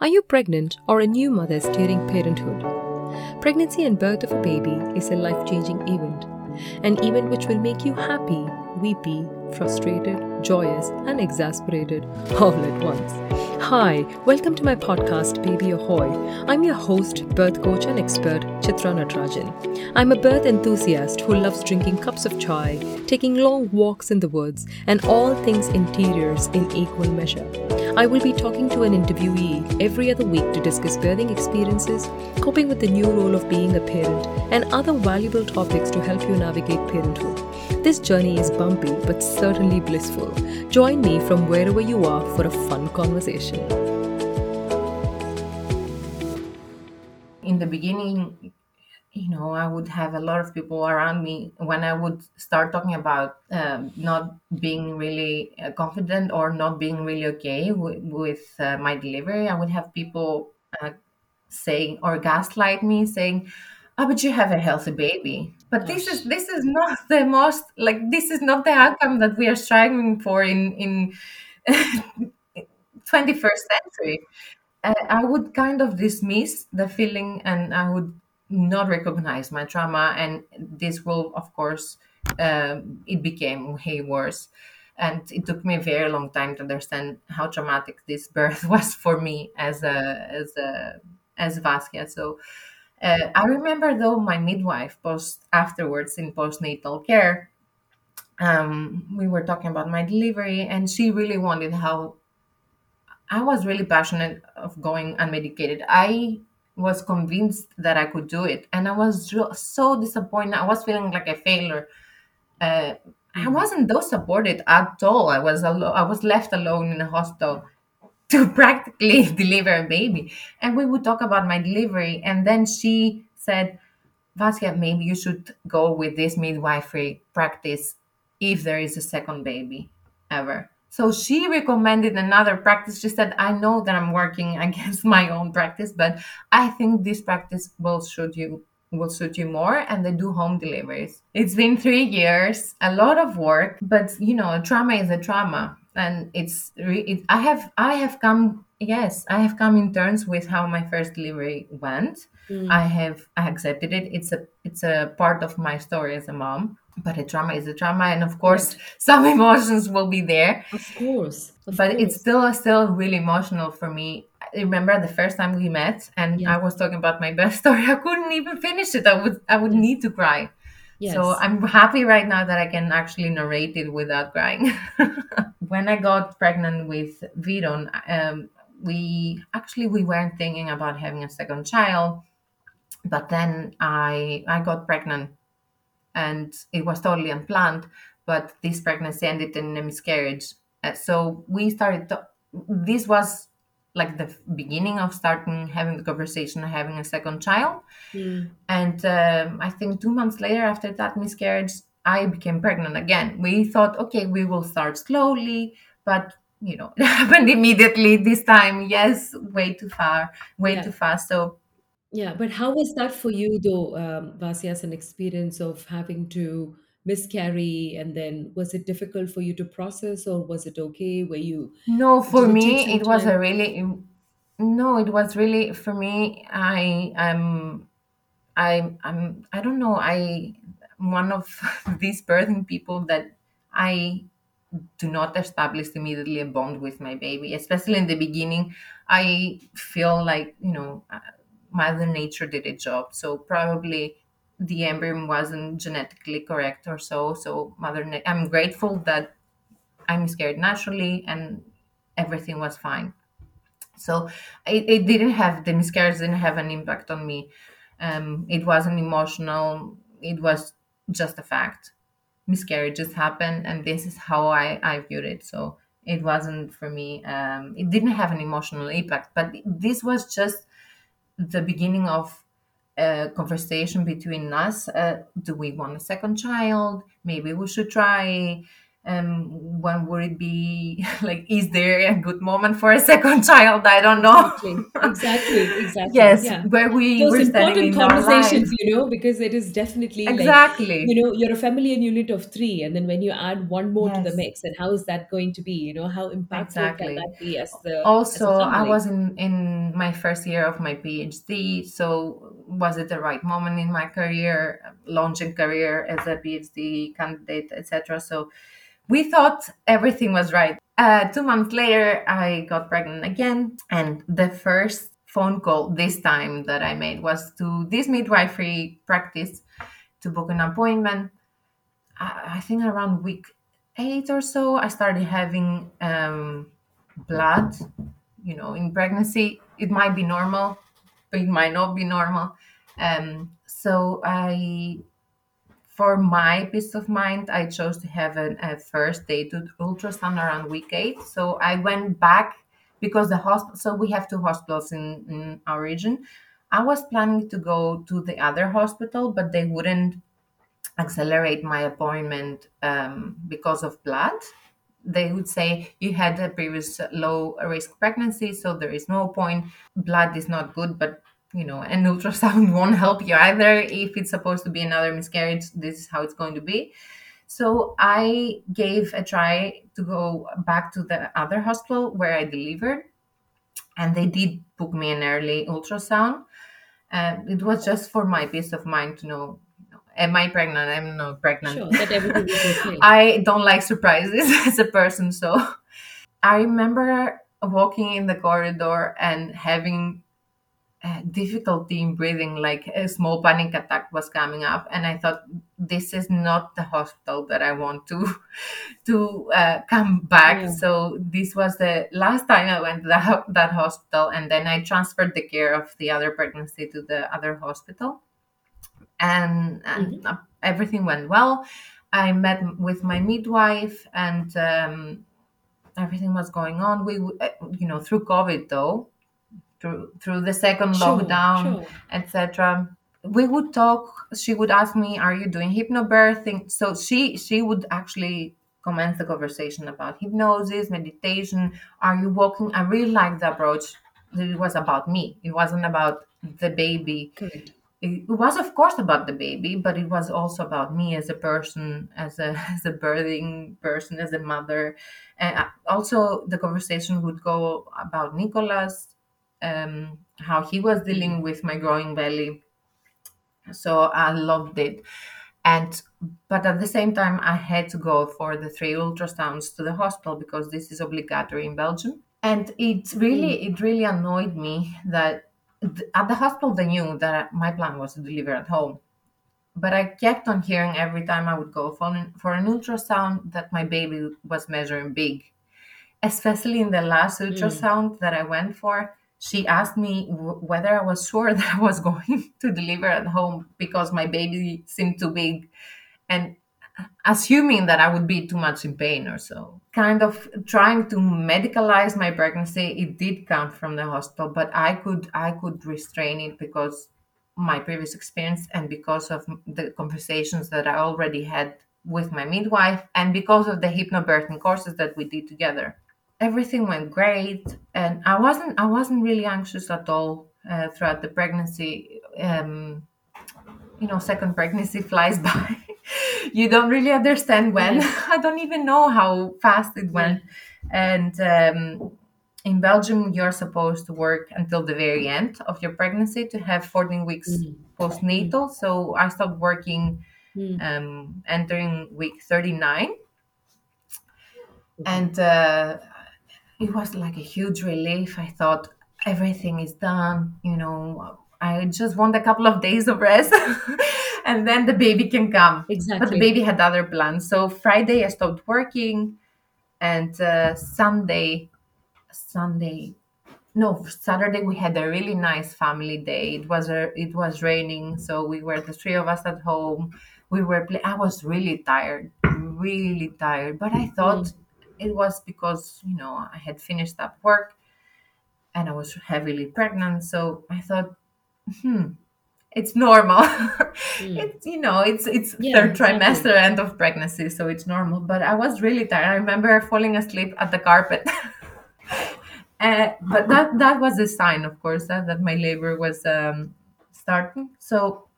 Are you pregnant or a new mother steering parenthood? Pregnancy and birth of a baby is a life changing event, an event which will make you happy, weepy, frustrated, joyous, and exasperated all at once. Hi, welcome to my podcast, Baby Ahoy. I'm your host, birth coach, and expert, Chitra Natarajan. I'm a birth enthusiast who loves drinking cups of chai, taking long walks in the woods, and all things interiors in equal measure. I will be talking to an interviewee every other week to discuss birthing experiences, coping with the new role of being a parent, and other valuable topics to help you navigate parenthood. This journey is bumpy but certainly blissful. Join me from wherever you are for a fun conversation. In the beginning, you know, I would have a lot of people around me when I would start talking about um, not being really uh, confident or not being really okay with, with uh, my delivery. I would have people uh, saying or gaslight me, saying, "Oh, but you have a healthy baby." But this is this is not the most like this is not the outcome that we are striving for in in 21st century. Uh, I would kind of dismiss the feeling and I would not recognize my trauma and this will of course um, it became way worse. And it took me a very long time to understand how traumatic this birth was for me as a as a as Vasia so uh, I remember though my midwife post afterwards in postnatal care um, we were talking about my delivery and she really wanted how I was really passionate of going unmedicated. I was convinced that I could do it, and I was so disappointed. I was feeling like a failure. Uh, I mm-hmm. wasn't though supported at all. I was alo- I was left alone in a hospital to practically deliver a baby. And we would talk about my delivery, and then she said, "Vasia, maybe you should go with this midwifery practice if there is a second baby ever." So she recommended another practice. She said, I know that I'm working against my own practice, but I think this practice will suit you will suit you more and they do home deliveries. It's been three years, a lot of work, but you know, trauma is a trauma. And it's it, I have I have come yes, I have come in terms with how my first delivery went. Mm. I have I accepted it. It's a it's a part of my story as a mom but a trauma is a trauma and of course some emotions will be there of course of but course. it's still still really emotional for me I remember the first time we met and yeah. i was talking about my best story i couldn't even finish it i would i would yes. need to cry yes. so i'm happy right now that i can actually narrate it without crying when i got pregnant with Vyron um, we actually we weren't thinking about having a second child but then i i got pregnant and it was totally unplanned. But this pregnancy ended in a miscarriage. Uh, so we started. To, this was like the beginning of starting having the conversation of having a second child. Mm. And um, I think two months later, after that miscarriage, I became pregnant again. We thought, okay, we will start slowly, but you know, it happened immediately this time. Yes, way too far, way yeah. too fast. So yeah, but how was that for you though, um, Vasia, as an experience of having to miscarry and then was it difficult for you to process or was it okay? Were you No, for me it was a really no, it was really for me. I am, I I'm I don't know. i'm one of these birthing people that I do not establish immediately a bond with my baby, especially in the beginning. I feel like you know mother nature did a job. So probably the embryo wasn't genetically correct or so. So mother na- i'm grateful that i miscarried naturally and everything was fine. So it, it didn't have the miscarriage didn't have an impact on me. Um, it wasn't emotional. It was just a fact. Miscarriages happen and this is how i i viewed it. So it wasn't for me. Um, it didn't have an emotional impact but this was just the beginning of a conversation between us. Uh, do we want a second child? Maybe we should try. Um when would it be like is there a good moment for a second child i don't know Exactly, exactly, exactly. yes Yeah. where we Those important conversations, you know, because it is definitely like, exactly you know, you're a family and unit of three, and then when you add one more to the mix, and how is that going to be? You know, how impactful can that be as the as also i family? was in in my first year of my phd so was it the right moment in my career launching career as a phd candidate etc so we thought everything was right uh, two months later i got pregnant again and the first phone call this time that i made was to this midwifery practice to book an appointment I, I think around week eight or so, I started having um, blood. You know, in pregnancy, it might be normal, but it might not be normal. Um, so I, for my peace of mind, I chose to have an, a first dated ultrasound around week eight. So I went back because the hospital. So we have two hospitals in, in our region. I was planning to go to the other hospital, but they wouldn't accelerate my appointment um, because of blood. They would say you had a previous low risk pregnancy, so there is no point. Blood is not good, but you know, an ultrasound won't help you either. If it's supposed to be another miscarriage, this is how it's going to be. So I gave a try to go back to the other hospital where I delivered, and they did book me an early ultrasound. And it was just for my peace of mind to know am I pregnant? I'm not pregnant. Sure, that everything is okay. I don't like surprises as a person. So I remember walking in the corridor and having difficulty in breathing, like a small panic attack was coming up. And I thought, this is not the hospital that I want to to uh, come back. Yeah. So this was the last time I went to that, that hospital. And then I transferred the care of the other pregnancy to the other hospital and, and uh, everything went well. I met with my midwife, and um, everything was going on. We, uh, you know, through COVID though, through through the second Sure, lockdown, sure. etc. We would talk. She would ask me, "Are you doing hypnobirthing?" So she she would actually commence the conversation about hypnosis, meditation. Are you walking? I really liked the approach. It was about me. It wasn't about the baby Correct. it was of course about the baby but it was also about me as a person as a as a birthing person as a mother and uh, also the conversation would go about Nikolas um, how he was dealing mm. with my growing belly. So i loved it. And but at the same time i had to go for the three ultrasounds to the hospital because this is obligatory in belgium. And it really mm. it really annoyed me that th- at the hospital they knew that my plan was to deliver at home. But i kept on hearing every time i would go for an, for an ultrasound that my baby was measuring big especially in the last mm. ultrasound that i went for she asked me w- whether i was sure that i was going to deliver at home because my baby seemed too big and assuming that I would be too much in pain or so. Kind of trying to medicalize my pregnancy, it did come from the hospital, but I could I could restrain it because my previous experience and because of the conversations that I already had with my midwife and because of the hypnobirthing courses that we did together. Everything went great, and I wasn't I wasn't really anxious at all uh, throughout the pregnancy. Um, you know, second pregnancy flies by. you don't really understand when. I don't even know how fast it went. And um, in Belgium, you're supposed to work until the very end of your pregnancy to have 14 weeks Mm. postnatal. So I stopped working Mm. um, entering week 39. Okay. And uh, it was like a huge relief. I thought everything is done. You know, I just want a couple of days of rest, and then the baby can come. Exactly. But the baby had other plans. So Friday I stopped working, and uh, Sunday, Sunday, no, Saturday we had a really nice family day. It was a, it was raining, so we were the three of us at home. We were play- I was really tired, really tired, but I thought Mm. It was because you know I had finished up work and I was heavily pregnant. So I thought, hmm, it's normal. Mm. it's you know, it's it's Yeah, third exactly. trimester, end of pregnancy, so it's normal. But I was really tired. I remember falling asleep at the carpet. Uh, but that that was a sign, of course, that, that my labor was um, starting. So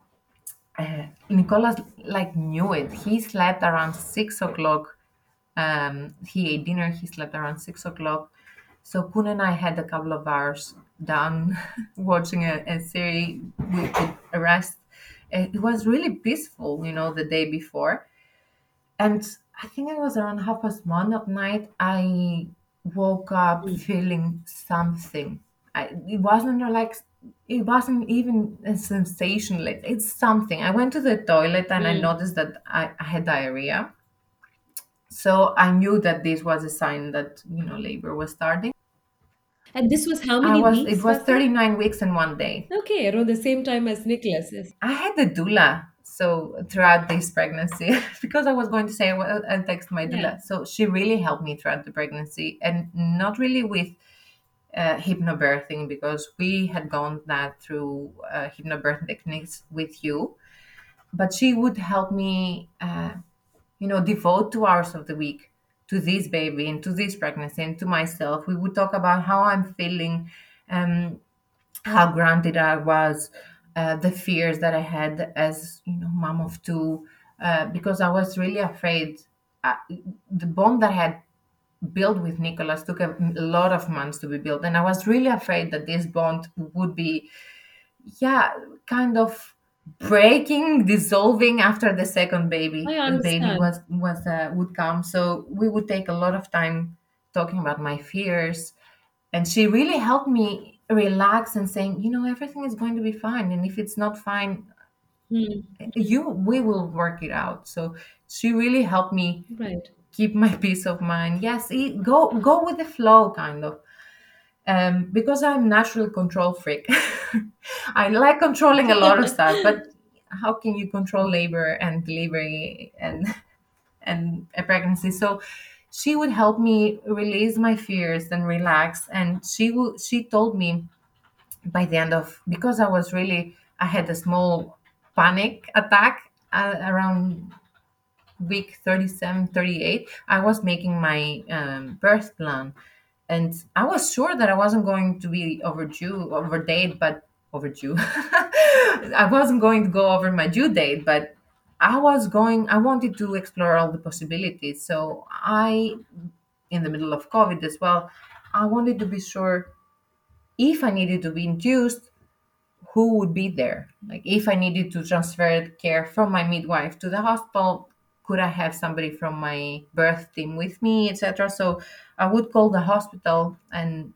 uh, Nikolas like knew it. He slept around six o'clock. Um, he ate dinner. He slept around six o'clock. So Koen and I had a couple of hours done watching a, a series. We could rest. It was really peaceful, you know, the day before. And I think it was around half past one at night. I woke up feeling something. I, it wasn't like it wasn't even a sensation. Like it's something. I went to the toilet and I Mm. noticed that I, I had diarrhea. So I knew that this was a sign that you know labor was starting. And this was how many was. It was thirty nine weeks and one day. Okay, around the same time as Nikolas. I had the doula. So throughout this pregnancy, because I was going to say well, I text my Yeah. doula. So she really helped me throughout the pregnancy, and not really with uh, hypnobirthing because we had gone that through uh, hypnobirth techniques with you. But she would help me, uh, you know, devote two hours of the week to this baby and to this pregnancy and to myself. We would talk about how I'm feeling, um, how grounded I was, uh, the fears that I had as you know, mom of two, uh, because I was really afraid. The bond that I had built with Nikolas took a, a lot of months to be built, and I was really afraid that this bond would be, yeah, kind of breaking, dissolving after the second baby. The baby was was uh, would come, so we would take a lot of time talking about my fears and she really helped me relax and saying you know everything is going to be fine and if it's not fine Mm. you we will work it out so she really helped me Right. keep my peace of mind yes go go with the flow kind of um, because i'm natural control freak i like controlling a lot of stuff but how can you control labor and delivery and and a pregnancy so she would help me release my fears and relax and she would she told me by the end of because I was really I had a small panic attack uh, around week 37, 38. I was making my um, birth plan and I was sure that I wasn't going to be overdue over date but overdue I wasn't going to go over my due date but I was going I wanted to explore all the possibilities so I in the middle of COVID as well I wanted to be sure if I needed to be induced who would be there. Like if I needed to transfer care from my midwife to the hospital, could I have somebody from my birth team with me, etc. So I would call the hospital and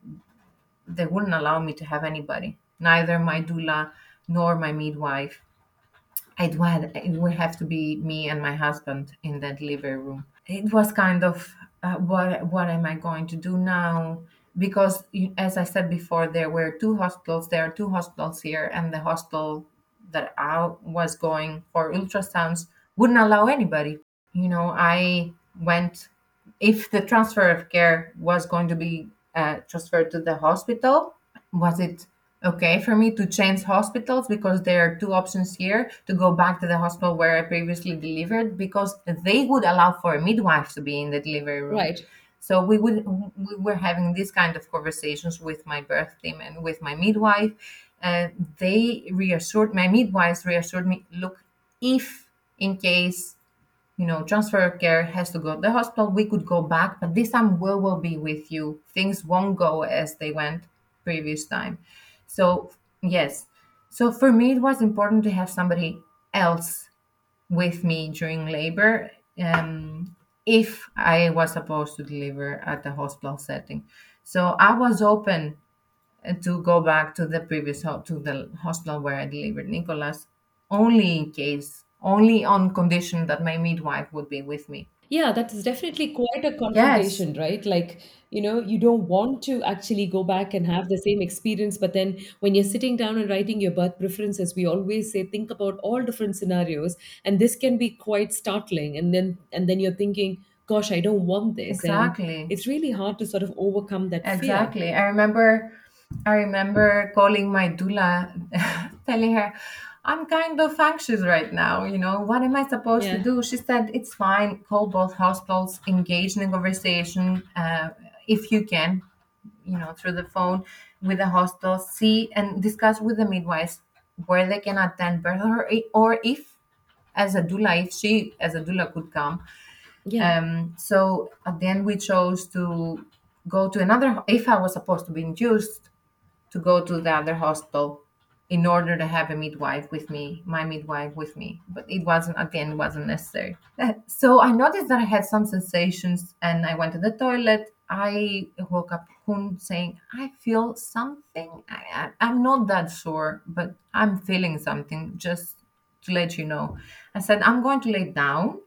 they wouldn't allow me to have anybody, neither my doula nor my midwife. I'd it would have to be me and my husband in the delivery room. It was kind of uh, what what am I going to do now? Because as I said before, there were two hospitals. There are two hospitals here, and the hospital that I was going for ultrasounds wouldn't allow anybody. You know, I went if the transfer of care was going to be uh, transferred to the hospital. Was it okay for me to change hospitals because there are two options here to go back to the hospital where I previously delivered because they would allow for a midwife to be in the delivery room. Right. So we would we were having these kind of conversations with my birth team and with my midwife. And they reassured my midwives reassured me, look, if in case you know transfer care has to go to the hospital, we could go back, but this time we will be with you. Things won't go as they went previous time. So yes. So for me it was important to have somebody else with me during labor um, if I was supposed to deliver at the hospital setting. So I was open to go back to the previous ho- to the hospital where I delivered Nikolas, only in case, only on condition that my midwife would be with me. Yeah, that is definitely quite a Yes, confrontation, right? Like, you know, you don't want to actually go back and have the same experience, but then when you're sitting down and writing your birth preferences, we always say think about all different scenarios, and this can be quite startling. And then and then you're thinking, gosh, I don't want this. And exactly, it's really hard to sort of overcome that fear. exactly. I remember, I remember calling my doula, telling her, I'm kind of anxious right now. You know, what am I supposed to do? She said, It's fine. Call both hospitals, engage in a conversation uh, if you can, you know, through the phone with the hospitals, see and discuss with the midwives where they can attend birth or, or if, as a doula, if she, as a doula, could come. Yeah. Um, so at the end, we chose to go to another, if I was supposed to be induced, to go to the other hospital in order to have a midwife with me, my midwife with me. But it wasn't at the end, wasn't necessary. So I noticed that I had some sensations and I went to the toilet. I woke up saying, I feel something. I, I, I'm not that sure, but I'm feeling something, just to let you know. I said, I'm going to lay down.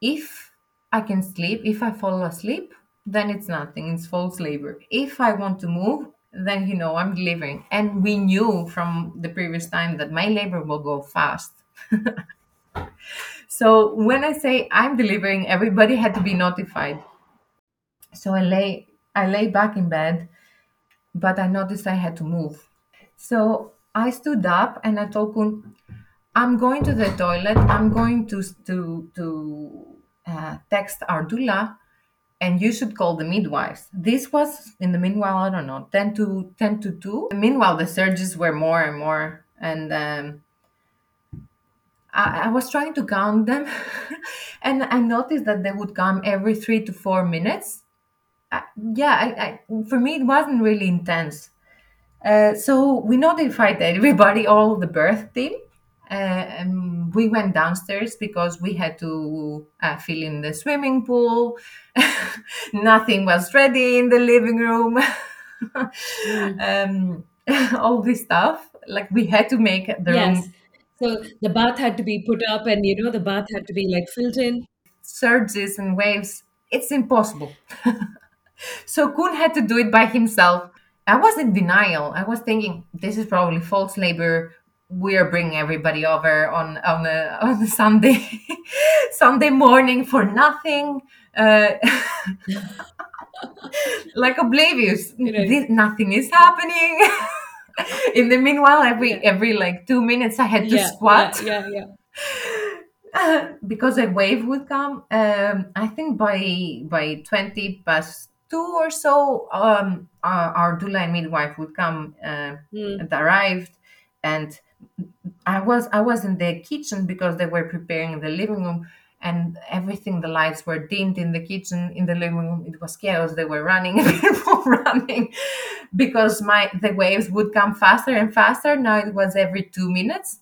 If I can sleep, if I fall asleep, then it's nothing, it's false labor. If I want to move, then you know I'm delivering. And we knew from the previous time that my labor will go fast. so when I say I'm delivering, everybody had to be notified. So I lay I lay back in bed, but I noticed I had to move. So I stood up and I told Koen, I'm going to the toilet. I'm going to to to uh, text our doula, and you should call the midwives. This was in the meanwhile. I don't know, ten to ten to two. Meanwhile, the surges were more and more, and um, I, I was trying to count them, and I noticed that they would come every three to four minutes. Yeah, I, for me it wasn't really intense. Uh, so we notified everybody, all the birth team. Uh, and we went downstairs because we had to uh, fill in the swimming pool. Nothing was ready in the living room. um, all this stuff. Like we had to make the room. Yes. room So the bath had to be put up, and you know the bath had to be like filled in. surges and waves. It's impossible. so Koen had to do it by himself. I was in denial. I was thinking this is probably false labor. We are bringing everybody over on on a on a Sunday Sunday morning for nothing. Uh, like oblivious. This, nothing is happening. in the meanwhile, every Yeah. every like two minutes, I had to Yeah, squat yeah, yeah, uh, because a wave would come. Um, I think by by twenty past two or so, um, our, our doula and midwife would come uh. Mm. and arrived, and I was I was in the kitchen because they were preparing the living room. And everything, the lights were dimmed in the kitchen, in the living room. It was chaos. They were running, people running, because my the waves would come faster and faster. Now it was every two minutes,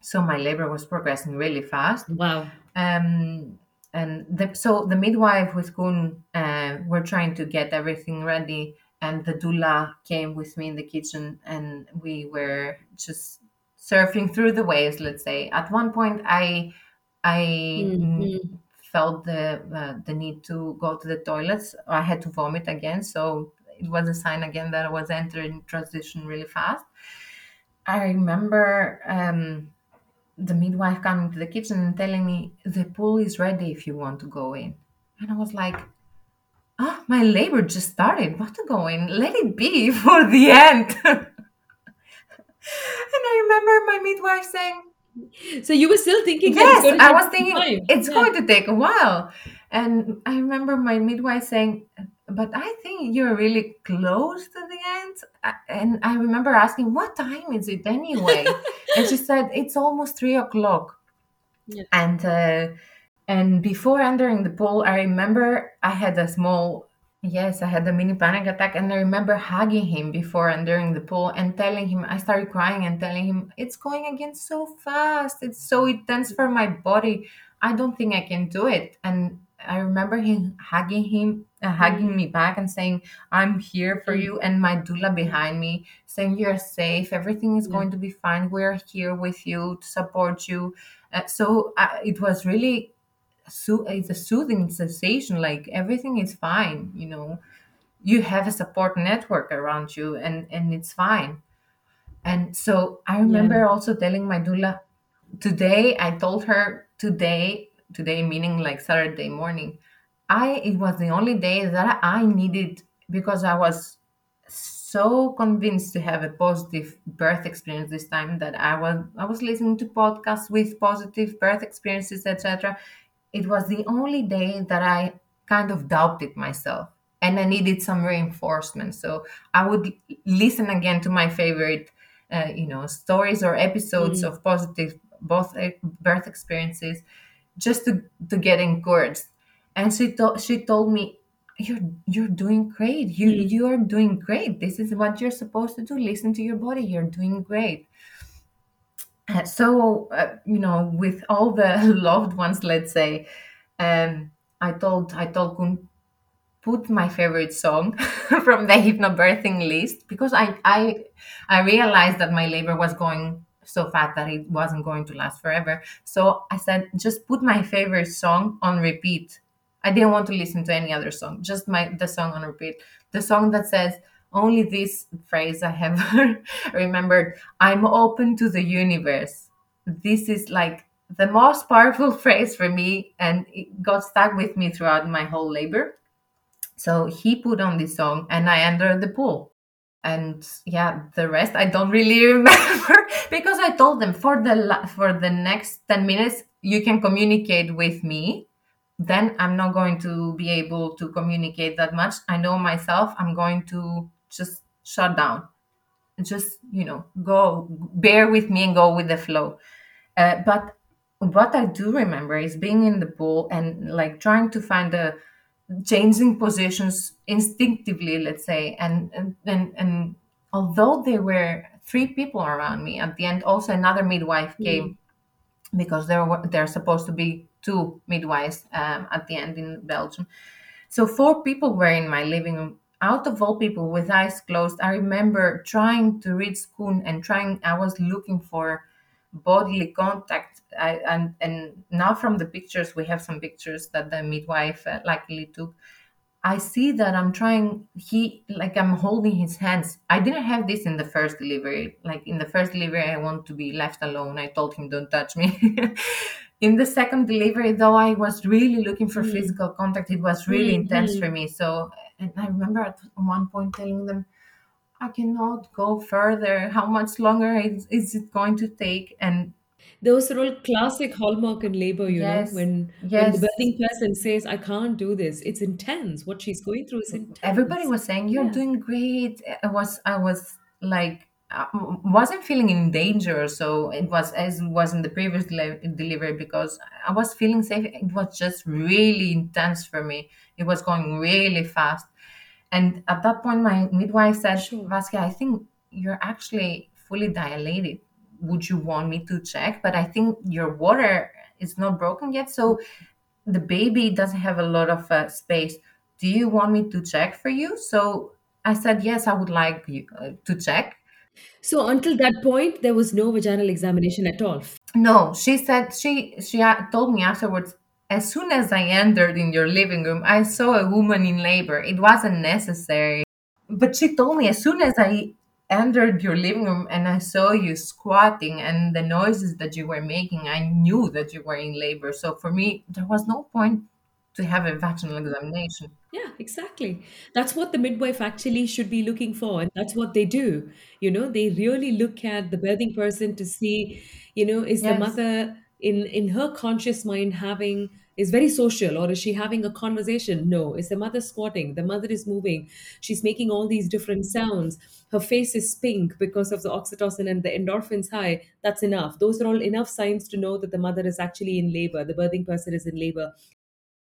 so my labor was progressing really fast Wow. um, and the, so the midwife with Koen uh, were trying to get everything ready, and the doula came with me in the kitchen, and we were just surfing through the waves. Let's say at one point, I I Mm, mm, mm. felt the uh, the need to go to the toilets. I had to vomit again, so it was a sign again that I was entering transition really fast. I remember um, the midwife coming to the kitchen and telling me the pool is ready if you want to go in, and I was like, "Ah, my labor just started. What to go in? Let it be for the end." I remember my midwife saying, So you were still thinking Yes, going I was thinking time. it's Yeah. going to take a while. And I remember my midwife saying, But I think you're really close to the end. And I remember asking, What time is it anyway? and she said, It's almost three o'clock. Yeah. And uh, and before entering the pool, I remember I had a small yes, I had a mini panic attack, and I remember hugging him before and during the pool and telling him I started crying and telling him it's going again so fast, it's so intense for my body. I don't think I can do it. And I remember him hugging him, uh, hugging me back, and saying, "I'm here for you," and my doula behind me saying, "You're safe. Everything is Yeah. going to be fine. We're here with you to support you." Uh, so uh, it was really so it's a soothing sensation like everything is fine you know you have a support network around you and and it's fine and so i remember also telling my doula today i told her today today meaning like saturday morning i it was the only day that i needed because i was so convinced to have a positive birth experience this time that I was I was listening to podcasts with positive birth experiences, etc. It was the only day that I kind of doubted myself and I needed some reinforcement. So I would listen again to my favorite, uh, you know, stories or episodes Mm. of positive both uh, birth experiences, just to to get encouraged. And she told she told me, "You're you're doing great. You Mm. you are doing great. This is what you're supposed to do. Listen to your body. You're doing great." Uh, so uh, you know, with all the loved ones, let's say, um, I told I told Koen put my favorite song from the hypnobirthing list because I I I realized that my labor was going so fast that it wasn't going to last forever. So I said, just put my favorite song on repeat. I didn't want to listen to any other song, just my the song on repeat. The song that says only this phrase I have remembered. I'm open to the universe. This is like the most powerful phrase for me, and it got stuck with me throughout my whole labor so he put on this song and I entered the pool. And yeah, the rest I don't really remember because I told them for the for the next 10 minutes you can communicate with me. Then I'm not going to be able to communicate that much. I know myself. I'm going to just shut down. Just, you know, go bear with me and go with the flow. Uh, but what I do remember is being in the pool and like trying to find a changing positions instinctively let's say and and and, and although there were three people around me at the end also another midwife came because there were there are supposed to be two midwives um, at the end in belgium so four people were in my living room out of all people with eyes closed i remember trying to read schoon and trying i was looking for bodily contact. I, and and now from the pictures we have some pictures that the midwife uh, luckily took. I see that i'm trying he like i'm holding his hands. I didn't have this in the first delivery. Like in the first delivery i want to be left alone. I told him don't touch me. In the second delivery though i was really looking for Mm. physical contact. It was really Mm, intense mm. for me. So and i remember at one point telling them I cannot go further. How much longer is, is it going to take? And Those are all classic hallmark in labor, you know, yes, when when the yes, birthing person says, I can't do this. It's intense. What she's going through is intense. everybody intense. was saying you're Yeah. doing great. I was, I was like, I wasn't feeling in danger. So it was as it was in the previous deli- delivery because I was feeling safe. It was just really intense for me. It was going really fast. And at that point, my midwife said, Sure. Vasia, I think you're actually fully dilated. Would you want me to check? But I think your water is not broken yet. So the baby doesn't have a lot of uh, space. Do you want me to check for you? So I said, yes, I would like you uh, to check. So until that point, there was no vaginal examination at all. No, she said she she told me afterwards. As soon as I entered in your living room, I saw a woman in labor. It wasn't necessary. But she told me as soon as I entered your living room and I saw you squatting and the noises that you were making, I knew that you were in labor. So for me, there was no point to have a vaginal examination. Yeah, exactly. That's what the midwife actually should be looking for. And that's what they do. You know, they really look at the birthing person to see, you know, is the Yes. mother in in her conscious mind having is very social or is she having a conversation? No. Is the mother squatting? The mother is moving. She's making all these different sounds. Her face is pink because of the oxytocin and the endorphins high. That's enough. Those are all enough signs to know that the mother is actually in labor. The birthing person is in labor.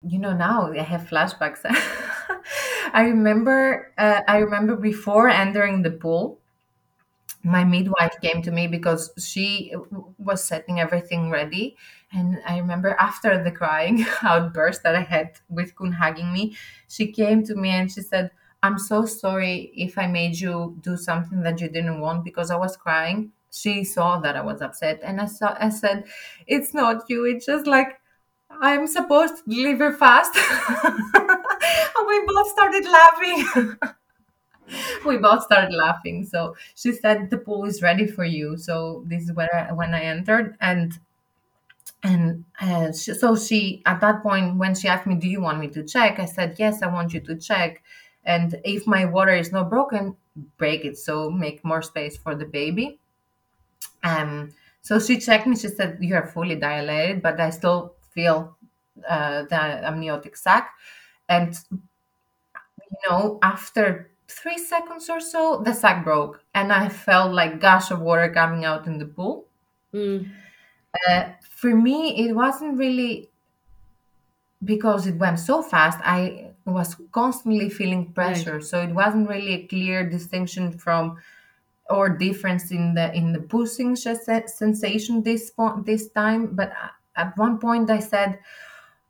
You know, now I have flashbacks. I remember uh, I remember before entering the pool, my midwife came to me because she was setting everything ready. And i remember after the crying outburst that i had with Koen hugging me she came to me and she said i'm so sorry if i made you do something that you didn't want because i was crying. She saw that i was upset and i saw i said it's not you. It's just like i'm supposed to deliver fast and we both started laughing we both started laughing. So she said the pool is ready for you. So this is where I, when I entered, and and uh, she, so she at that point when she asked me, "Do you want me to check?" I said, "Yes, I want you to check." And if my water is not broken, break it so make more space for the baby um so she checked me she said you are fully dilated but i still feel uh, the amniotic sac. And you know after three seconds or so the sac broke and i felt like gush of water coming out in the pool. Mm. uh, for me it wasn't really because it went so fast. I was constantly feeling pressure so it wasn't really a clear distinction from or difference in the in the pushing sensation this point this time but a- at one point i said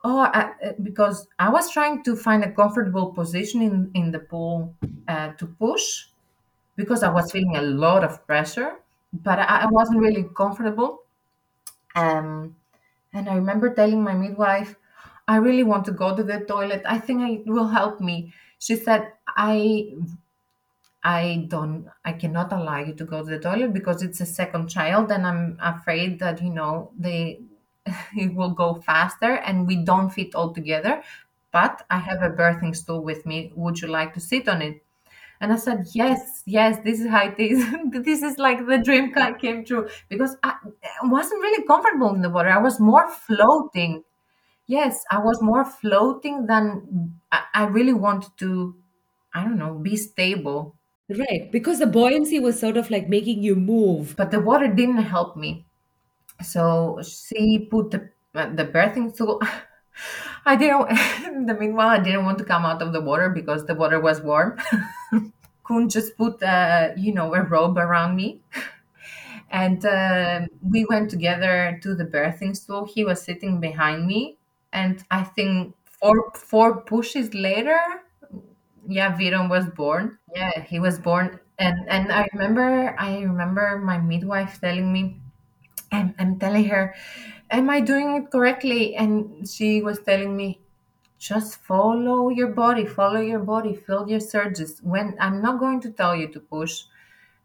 oh I, because i was trying to find a comfortable position in in the pool uh, to push because i was feeling a lot of pressure but i, I wasn't really comfortable um and I remember telling my midwife, I really want to go to the toilet. I think it will help me. She said, I I don't I cannot allow you to go to the toilet because it's a second child and I'm afraid that, you know, they it will go faster and we don't fit all together. But I have a birthing stool with me. Would you like to sit on it? And I said, yes, yes, this is how it is. this is like the dream ca- came true because I, I wasn't really comfortable in the water. I was more floating. Yes, I was more floating than I, I really wanted to, I don't know, be stable. Right, because the buoyancy was sort of like making you move. But the water didn't help me. So she put the, uh, the birthing stool. I didn't, the meanwhile, I didn't want to come out of the water because the water was warm. Couldn't just put, uh, you know, a robe around me. And uh, we went together to the birthing stool. He was sitting behind me. And I think four, four pushes later, yeah, Vyron was born. Yeah, he was born. And, and I remember, I remember my midwife telling me, I'm, I'm telling her, Am I doing it correctly? And she was telling me, just follow your body, follow your body, feel your surges. When I'm not going to tell you to push.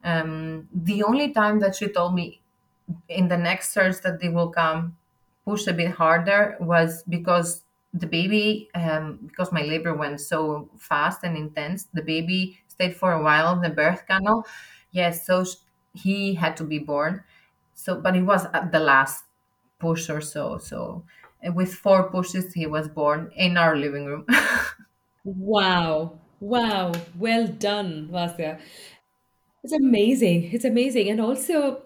Um, the only time that she told me in the next surge that they will come, push a bit harder was because the baby, um, because my labor went so fast and intense, the baby stayed for a while in the birth canal. Yes, so he had to be born. So, but it was at the last push or so. So, with four pushes, he was born in our living room. Wow. Wow. Well done, Vasia. It's amazing. It's amazing. And also,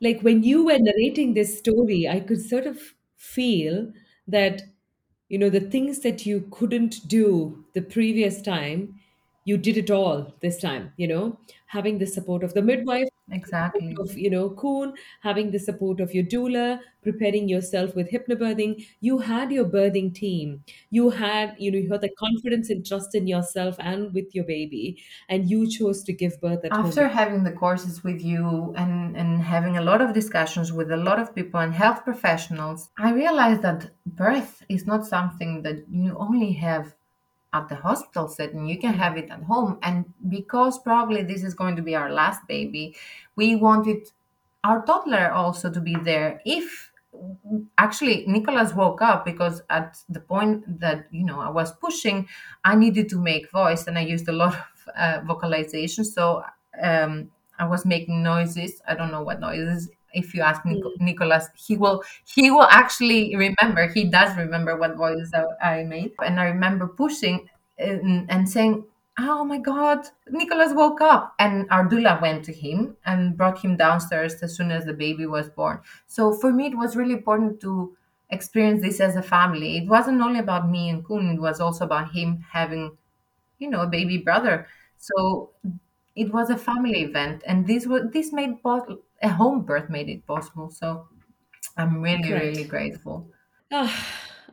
like when you were narrating this story, I could sort of feel that, you know, the things that you couldn't do the previous time, you did it all this time, you know, having the support of the midwife, exactly. of, you know, Koen, having the support of your doula, preparing yourself with hypnobirthing. You had your birthing team. You had, you know, you had the confidence and trust in yourself and with your baby, and you chose to give birth at home. after having the courses with you and, and having a lot of discussions with a lot of people and health professionals, I realized that birth is not something that you only have at the hospital setting. You can have it at home. And because probably this is going to be our last baby, we wanted our toddler also to be there if actually Nikolas woke up because at the point that you know i was pushing i needed to make voice and i used a lot of uh, vocalization so um, i was making noises i don't know what noises if you ask Nic- Mm. Nikolas he will he will actually remember he does remember what voices i, made and i remember pushing and, and saying oh my god Nikolas woke up and our doula went to him and brought him downstairs as soon as the baby was born so for me, it was really important to experience this as a family. It wasn't only about me and Koen, it was also about him having, you know, a baby brother. So it was a family event, and this was this made pos- a home birth made it possible. So I'm really, really grateful. Ah,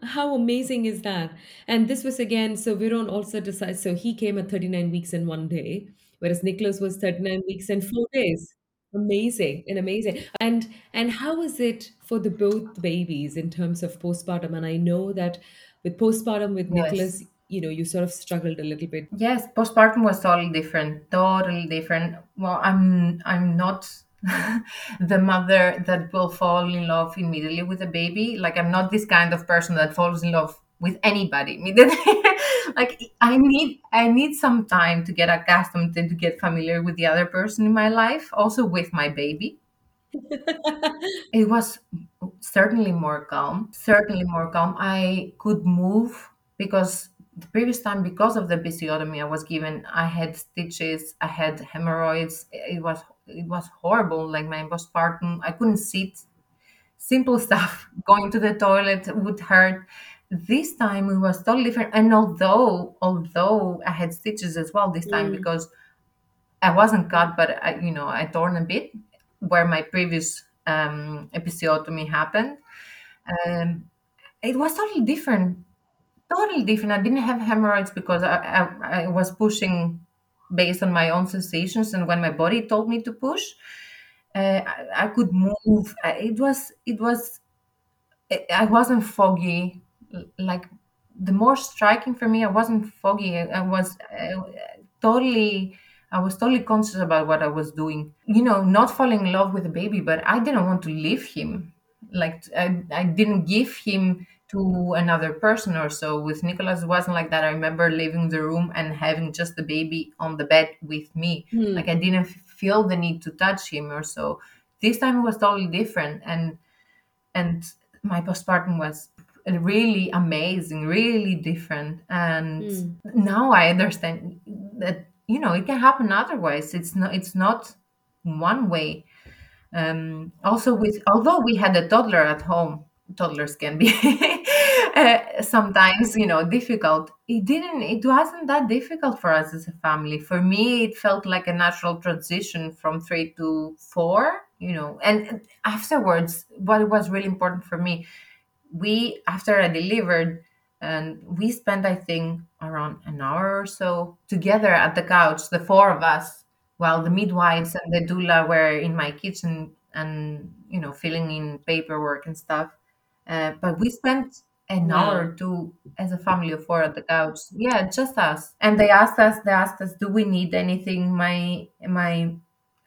how amazing is that? And this was again, so Vyron also decides, so he came at 39 weeks in one day, whereas Nikolas was 39 weeks and four days. Amazing and amazing. And and how was it for the both babies in terms of postpartum? And I know that with postpartum with Yes. Nikolas, you know, you sort of struggled a little bit. Yes, postpartum was totally different, totally different. Well, I'm I'm not the mother that will fall in love immediately with a baby. Like I'm not this kind of person that falls in love with anybody like i need i need some time to get accustomed and to get familiar with the other person in my life also with my baby. It was certainly more calm certainly more calm. I could move because the previous time because of the episiotomy i was given i had stitches i had hemorrhoids. It was it was horrible like my postpartum i couldn't sit. Simple stuff going to the toilet would hurt. This time it was totally different and although although i had stitches as well this time Mm. because i wasn't cut but i you know i torn a bit where my previous um episiotomy happened. Um it was totally different totally different i didn't have hemorrhoids because i i, I was pushing based on my own sensations and when my body told me to push uh, I, I could move it was it was I wasn't foggy. Like the more striking for me, I wasn't foggy. I, I was uh, totally, I was totally conscious about what I was doing. You know, not falling in love with the baby, but I didn't want to leave him. Like I, I didn't give him to another person or so. With Nikolas, it wasn't like that. I remember leaving the room and having just the baby on the bed with me. Hmm. Like I didn't feel the need to touch him or so. This time it was totally different, and and my postpartum was really amazing really different and Mm. now i understand that you know it can happen otherwise it's not it's not one way um also with although we had a toddler at home toddlers can be uh, sometimes you know difficult. It didn't it wasn't that difficult for us as a family. For me it felt like a natural transition from three to four you know and and afterwards what was really important for me we after i delivered and we spent i think around an hour or so together at the couch the four of us while the midwives and the doula were in my kitchen and you know filling in paperwork and stuff. Uh, but we spent an hour or two as a family of four at the couch yeah just us and they asked us they asked us do we need anything my my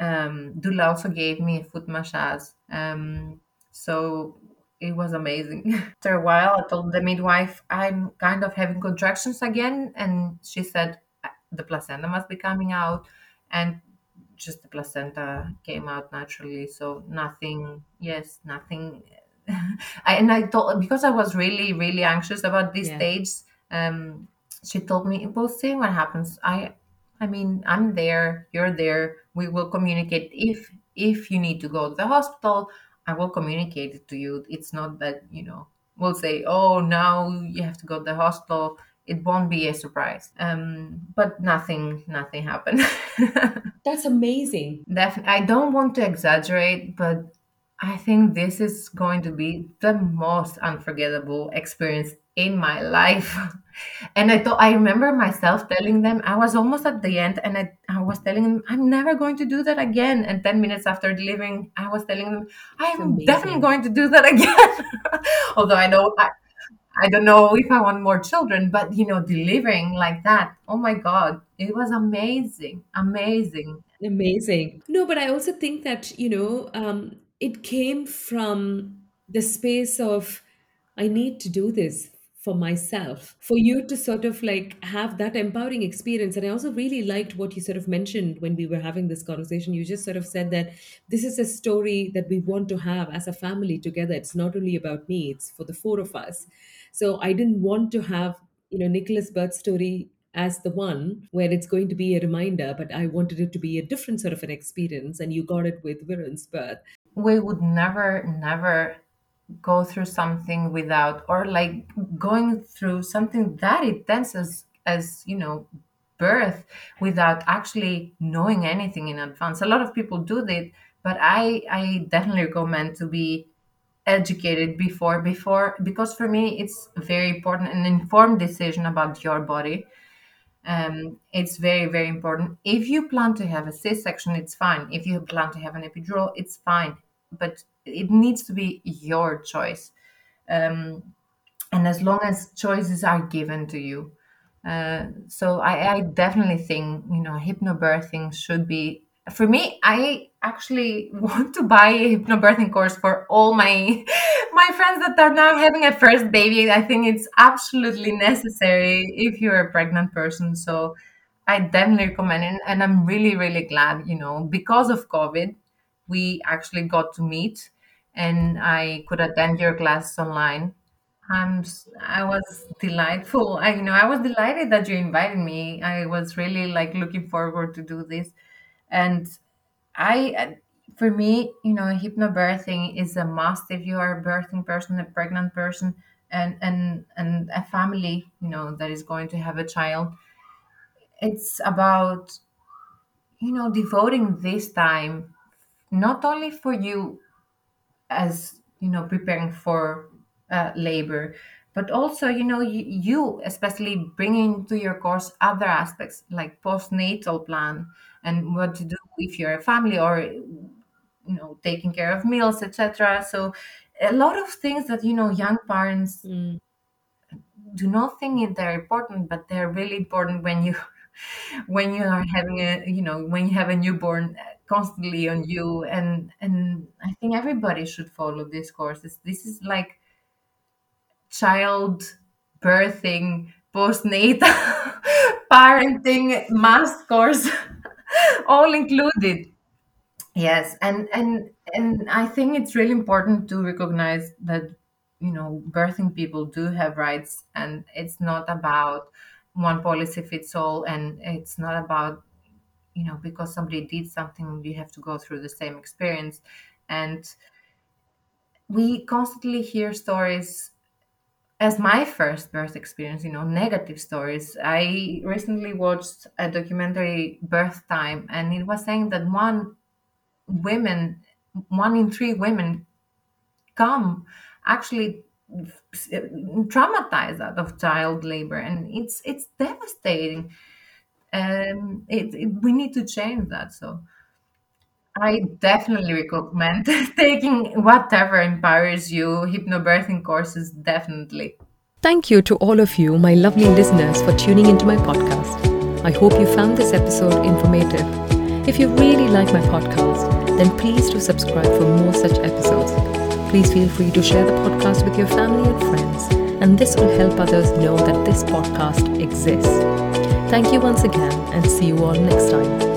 um, doula also gave me a foot massage um, so it was amazing. After a while, I told the midwife, I'm kind of having contractions again. And she said, "Uh, the placenta must be coming out. And just the placenta came out naturally. So nothing, yes, nothing. I, and I thought because I was really, really anxious about this Yeah. stage, um, she told me, we'll see what happens. I, I mean, I'm there, you're there. We will communicate if if you need to go to the hospital I will communicate it to you. It's not that, you know, we'll say, oh, now you have to go to the hospital. It won't be a surprise. Um, but nothing, nothing happened. That's amazing. Definitely, I don't want to exaggerate, but I think this is going to be the most unforgettable experience in my life. And I thought I remember myself telling them I was almost at the end, and I, I was telling them I'm never going to do that again. And ten minutes after delivering, I was telling them I'm definitely amazing. going to do that again. Although I know I, I don't know if I want more children, but you know, delivering like that, oh my god, it was amazing, amazing. Amazing. No, but I also think that, you know, um, it came from the space of, I need to do this for myself, for you to sort of like have that empowering experience. And I also really liked what you sort of mentioned when we were having this conversation. You just sort of said that this is a story that we want to have as a family together. It's not only about me, it's for the four of us. So I didn't want to have, you know, Nikolas' birth story as the one where it's going to be a reminder, but I wanted it to be a different sort of an experience, and you got it with Vyron's birth. We would never, never go through something without, or like going through something that intense as, as you know, birth without actually knowing anything in advance. A lot of people do that, but I, I definitely recommend to be educated before before because for me it's very important an informed decision about your body. Um, it's very very important. If you plan to have a c-section it's fine. If you plan to have an epidural it's fine but it needs to be your choice um, and as long as choices are given to you uh, so I, I definitely think you know hypnobirthing should be for me, I actually want to buy a hypnobirthing course for all my my friends that are now having a first baby. I think it's absolutely necessary if you're a pregnant person. So I definitely recommend it, and I'm really really glad. You know, because of COVID, we actually got to meet, and I could attend your class online. I'm I was delightful. I you know I was delighted that you invited me. I was really like looking forward to do this, and I, uh, for me, you know, hypnobirthing is a must if you are a birthing person, a pregnant person, and and and a family, you know, that is going to have a child. It's about you know devoting this time not only for you as you know preparing for uh, labor but also you know you, you especially bringing to your course other aspects like postnatal plan and what to do if you're a family or you know taking care of meals etc so a lot of things that you know young parents Mm. do not think they're important but they're really important when you when you are having a you know when you have a newborn constantly on you and and i think everybody should follow these courses. This is like child birthing postnatal parenting mass course all included. Yes, and and and I think it's really important to recognize that you know birthing people do have rights, and it's not about one policy fits all, and it's not about you know because somebody did something you have to go through the same experience, and we constantly hear stories. As my first birth experience, you know, negative stories. I recently watched a documentary, Birth Time, and it was saying that one women, one in three women come actually traumatized out of child labor and it's it's devastating um it, it we need to change that so i definitely recommend taking whatever empowers you hypnobirthing courses definitely Thank you to all of you, my lovely listeners, for tuning into my podcast. I hope you found this episode informative. If you really like my podcast, then please do subscribe for more such episodes. Please feel free to share the podcast with your family and friends, and this will help others know that this podcast exists. Thank you once again, and see you all next time.